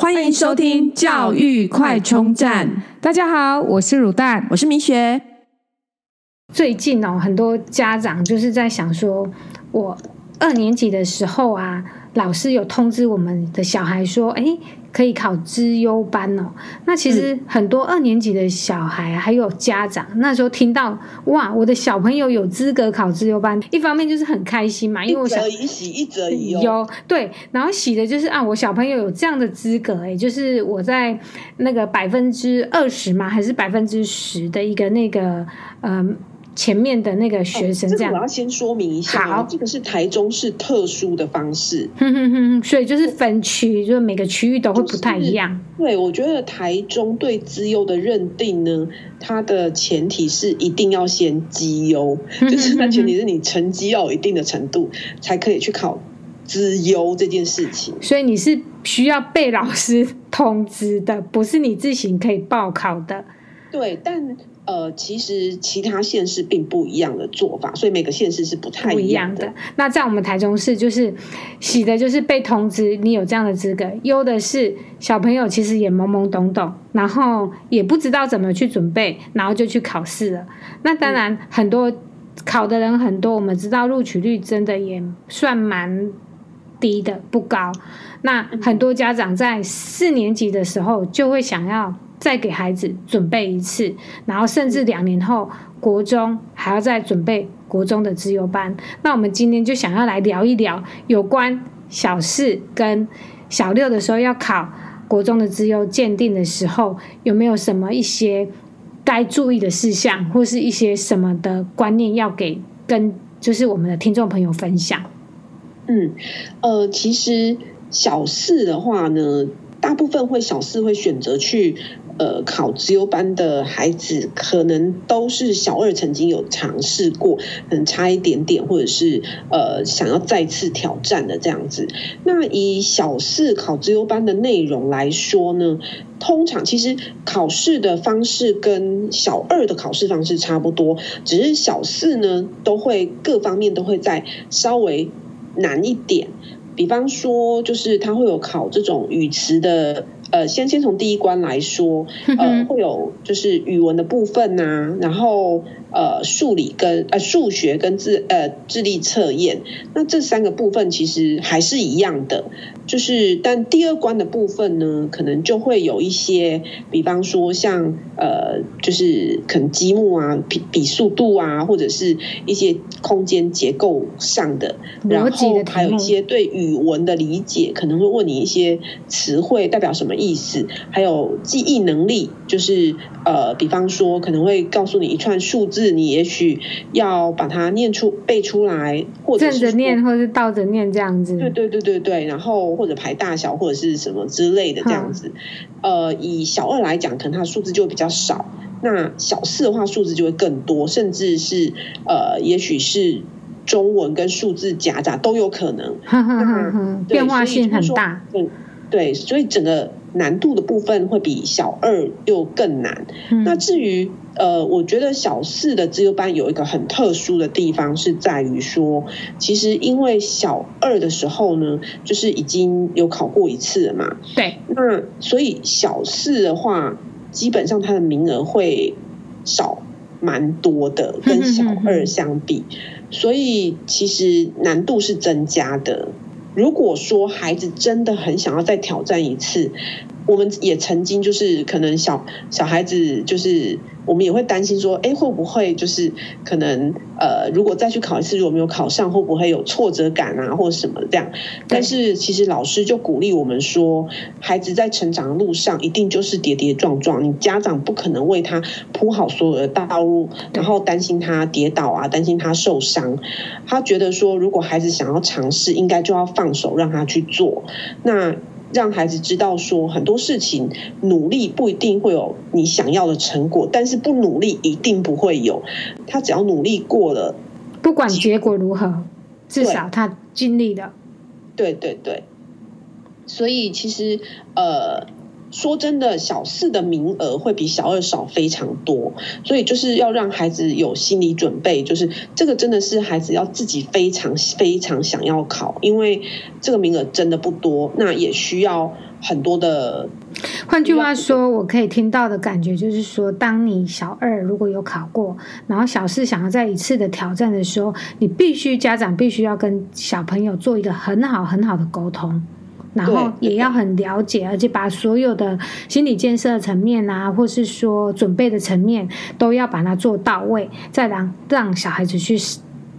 欢迎收听教育快充站。大家好，我是乳蛋，我是米雪。最近哦，很多家长就是在想说，我二年级的时候啊，老师有通知我们的小孩说，哎。可以考资优班哦。那其实很多二年级的小孩还有家长，嗯、那时候听到哇，我的小朋友有资格考资优班，一方面就是很开心嘛，因为我想一则以喜，一则以忧。有对，然后喜的就是啊，我小朋友有这样的资格，哎，就是我在那个百分之二十嘛，还是百分之十的一个那个嗯。呃前面的那个学生这样，这个我要先说明一下，好，这个是台中市特殊的方式，哼哼哼，所以就是分区，就是每个区域都会不太一样。对，我觉得台中对资优的认定呢，它的前提是一定要先绩优，就是那前提是你成绩要有一定的程度，才可以去考资优这件事情。所以你是需要被老师通知的，不是你自行可以报考的。对，但。呃，其实其他县市并不一样的做法，所以每个县市是不太一样的。那在我们台中市，就是喜的，就是被通知你有这样的资格；忧的是小朋友其实也懵懵懂懂，然后也不知道怎么去准备，然后就去考试了。那当然，很多考的人很多，我们知道录取率真的也算蛮低的，不高。那很多家长在四年级的时候就会想要。再给孩子准备一次，然后甚至两年后国中还要再准备国中的资优班。那我们今天就想要来聊一聊有关小四跟小六的时候要考国中的资优鉴定的时候，有没有什么一些该注意的事项，或是一些什么的观念要给跟就是我们的听众朋友分享？嗯，呃，其实小四的话呢，大部分会小四会选择去。呃，考资优班的孩子可能都是小二曾经有尝试过，可能差一点点，或者是呃想要再次挑战的这样子。那以小四考资优班的内容来说呢，通常其实考试的方式跟小二的考试方式差不多，只是小四呢都会各方面都会再稍微难一点。比方说，就是他会有考这种语词的。呃，先先从第一关来说，呃，会有就是语文的部分呐、啊，然后呃，数理跟呃数学跟智呃智力测验，那这三个部分其实还是一样的，就是但第二关的部分呢，可能就会有一些，比方说像呃，就是可能积木啊，比比速度啊，或者是一些空间结构上的，然后还有一些对语文的理解，可能会问你一些词汇代表什么。意思还有记忆能力，就是呃，比方说可能会告诉你一串数字，你也许要把它念出背出来，或者正着念，或者是倒着念这样子。对对对对对，然后或者排大小或者是什么之类的这样子。呃，以小二来讲，可能它的数字就会比较少；那小四的话，数字就会更多，甚至是呃，也许是中文跟数字夹杂都有可能。呵呵呵呵，变化性很大。嗯，对，所以整个。难度的部分会比小二又更难。嗯、那至于呃，我觉得小四的资优班有一个很特殊的地方，是在于说，其实因为小二的时候呢，就是已经有考过一次了嘛。对。那所以小四的话，基本上它的名额会少蛮多的，跟小二相比，所以其实难度是增加的。如果说孩子真的很想要再挑战一次，我们也曾经就是可能小小孩子就是我们也会担心说，哎，会不会就是可能呃，如果再去考一次，如果没有考上，会不会有挫折感啊，或者什么这样？但是其实老师就鼓励我们说，孩子在成长的路上一定就是跌跌撞撞，你家长不可能为他铺好所有的道路，然后担心他跌倒啊，担心他受伤。他觉得说，如果孩子想要尝试，应该就要放手让他去做。那。让孩子知道说，很多事情努力不一定会有你想要的成果，但是不努力一定不会有。他只要努力过了，不管结果如何，至少他尽力了。对对对，所以其实呃。说真的，小四的名额会比小二少非常多，所以就是要让孩子有心理准备，就是这个真的是孩子要自己非常非常想要考，因为这个名额真的不多，那也需要很多的。换句话说，我可以听到的感觉就是说，当你小二如果有考过，然后小四想要再一次的挑战的时候，你必须家长必须要跟小朋友做一个很好很好的沟通，然后也要很了解，而且把所有的心理建设层面啊，或是说准备的层面，都要把它做到位，再让让小孩子去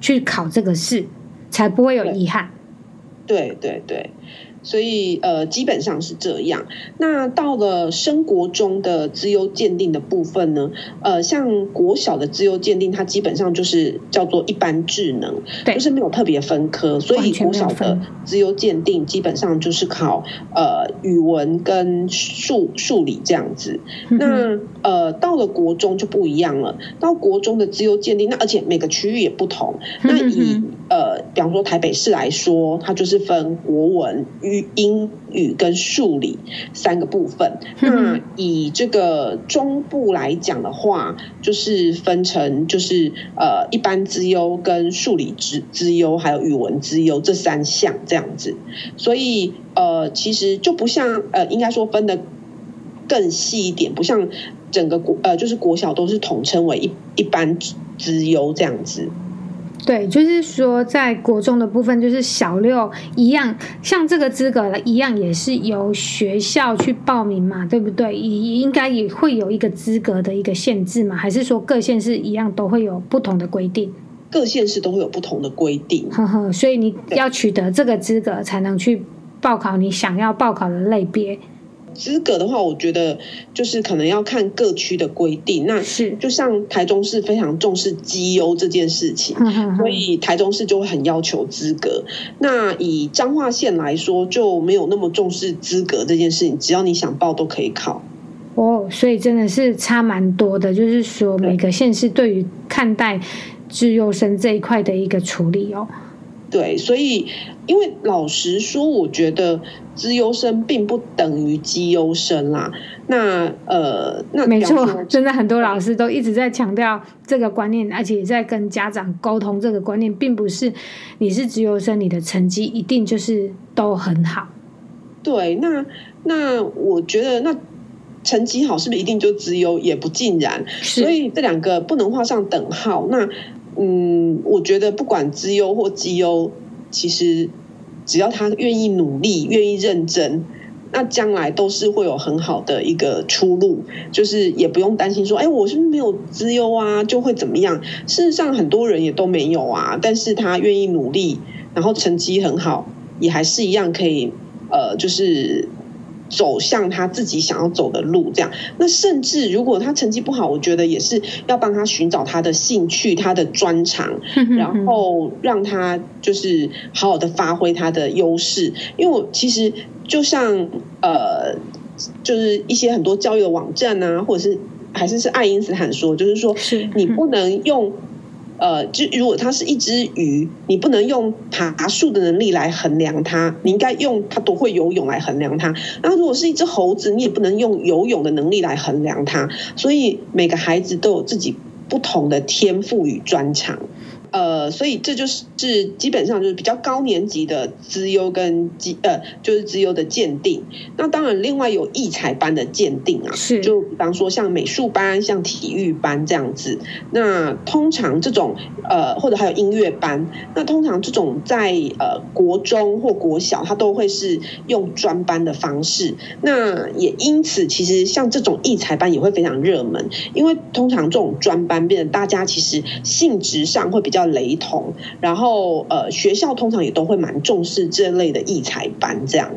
去考这个试，才不会有遗憾。对对对。对所以呃，基本上是这样。那到了升国中的资优鉴定的部分呢，呃，像国小的资优鉴定，它基本上就是叫做一般智能，对，就是没有特别分科。所以国小的资优鉴定基本上就是考呃语文跟数数理这样子。那呃，到了国中就不一样了。到国中的资优鉴定，那而且每个区域也不同。那以呃，比方说台北市来说，它就是分国文英语跟数理三个部分。那以这个中部来讲的话，就是分成就是呃一般资优跟数理资资优，还有语文资优这三项这样子。所以呃，其实就不像呃，应该说分的更细一点，不像整个国呃，就是国小都是统称为一一般资优这样子。对，就是说，在国中的部分，就是小六一样，像这个资格了一样，也是由学校去报名嘛，对不对？也应该也会有一个资格的一个限制嘛，还是说各县市一样都会有不同的规定？各县市都会有不同的规定，呵呵，所以你要取得这个资格，才能去报考你想要报考的类别。资格的话，我觉得就是可能要看各区的规定。那是就像台中市非常重视绩优这件事情，所以台中市就会很要求资格。那以彰化县来说，就没有那么重视资格这件事情，只要你想报都可以考。哦，所以真的是差蛮多的，就是说每个县市对于看待自优生这一块的一个处理哦。对，所以因为老实说，我觉得资优生并不等于绩优生啦。那呃，那没错，真的很多老师都一直在强调这个观念，而且也在跟家长沟通这个观念，并不是你是资优生，你的成绩一定就是都很好。对，那那我觉得那成绩好是不是一定就资优？也不尽然。所以这两个不能画上等号。那。嗯，我觉得不管资优或绩优，其实只要他愿意努力、愿意认真，那将来都是会有很好的一个出路。就是也不用担心说，哎，我是不是没有资优啊，就会怎么样？事实上，很多人也都没有啊，但是他愿意努力，然后成绩很好，也还是一样可以，呃，就是。走向他自己想要走的路，这样。那甚至如果他成绩不好，我觉得也是要帮他寻找他的兴趣、他的专长，然后让他就是好好的发挥他的优势。因为我其实就像呃，就是一些很多教育的网站啊，或者是还是是爱因斯坦说，就是说你不能用。呃，就如果它是一只鱼，你不能用爬树的能力来衡量它，你应该用它多会游泳来衡量它。那如果是一只猴子，你也不能用游泳的能力来衡量它。所以每个孩子都有自己不同的天赋与专长。呃，所以这就是是基本上就是比较高年级的资优跟基呃，就是资优的鉴定。那当然，另外有艺才班的鉴定啊，是就比方说像美术班、像体育班这样子。那通常这种呃，或者还有音乐班，那通常这种在呃国中或国小，它都会是用专班的方式。那也因此，其实像这种艺才班也会非常热门，因为通常这种专班变得大家其实性质上会比较。雷同，然后呃，学校通常也都会蛮重视这类的异才班，这样。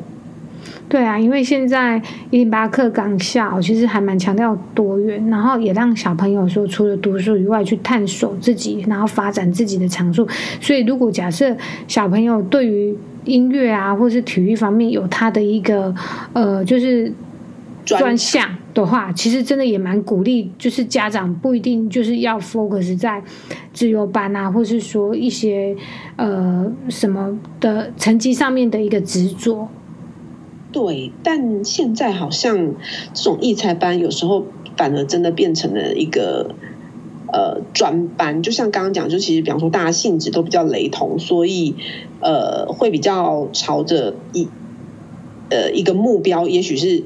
对啊，因为现在一零八课纲下，其实还蛮强调多元，然后也让小朋友说，除了读书以外，去探索自己，然后发展自己的长处。所以，如果假设小朋友对于音乐啊，或是体育方面有他的一个呃，就是。专项的话，其实真的也蛮鼓励，就是家长不一定就是要 focus 在自由班啊，或是说一些呃什么的成绩上面的一个执着。对，但现在好像这种艺才班有时候反而真的变成了一个呃专班，就像刚刚讲，就其实比方说大家性质都比较雷同，所以呃会比较朝着一。呃一个目标，也许是。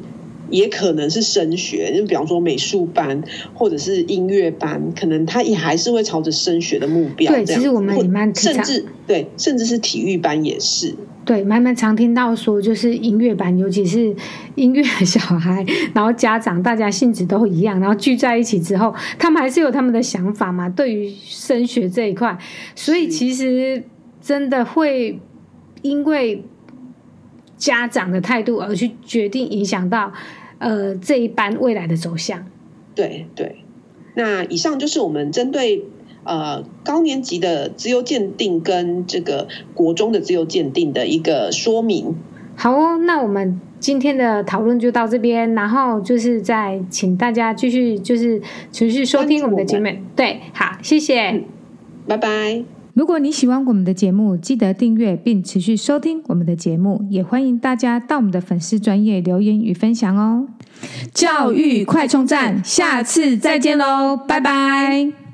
也可能是升学，就比方说美术班或者是音乐班，可能他也还是会朝着升学的目标。对，其实我们也蛮甚至对，甚至是体育班也是。对，慢慢常听到说，就是音乐班，尤其是音乐小孩，然后家长大家性质都一样，然后聚在一起之后，他们还是有他们的想法嘛。对于升学这一块，所以其实真的会因为家长的态度而去决定影响到。呃，这一班未来的走向，对对。那以上就是我们针对呃高年级的自由鉴定跟这个国中的自由鉴定的一个说明。好哦，那我们今天的讨论就到这边，然后就是再请大家继续就是持续收听我们的节目。对，好，谢谢，嗯，拜拜。如果你喜欢我们的节目，记得订阅并持续收听我们的节目，也欢迎大家到我们的粉丝专业留言与分享哦。教育快充站，下次再见喽，拜拜。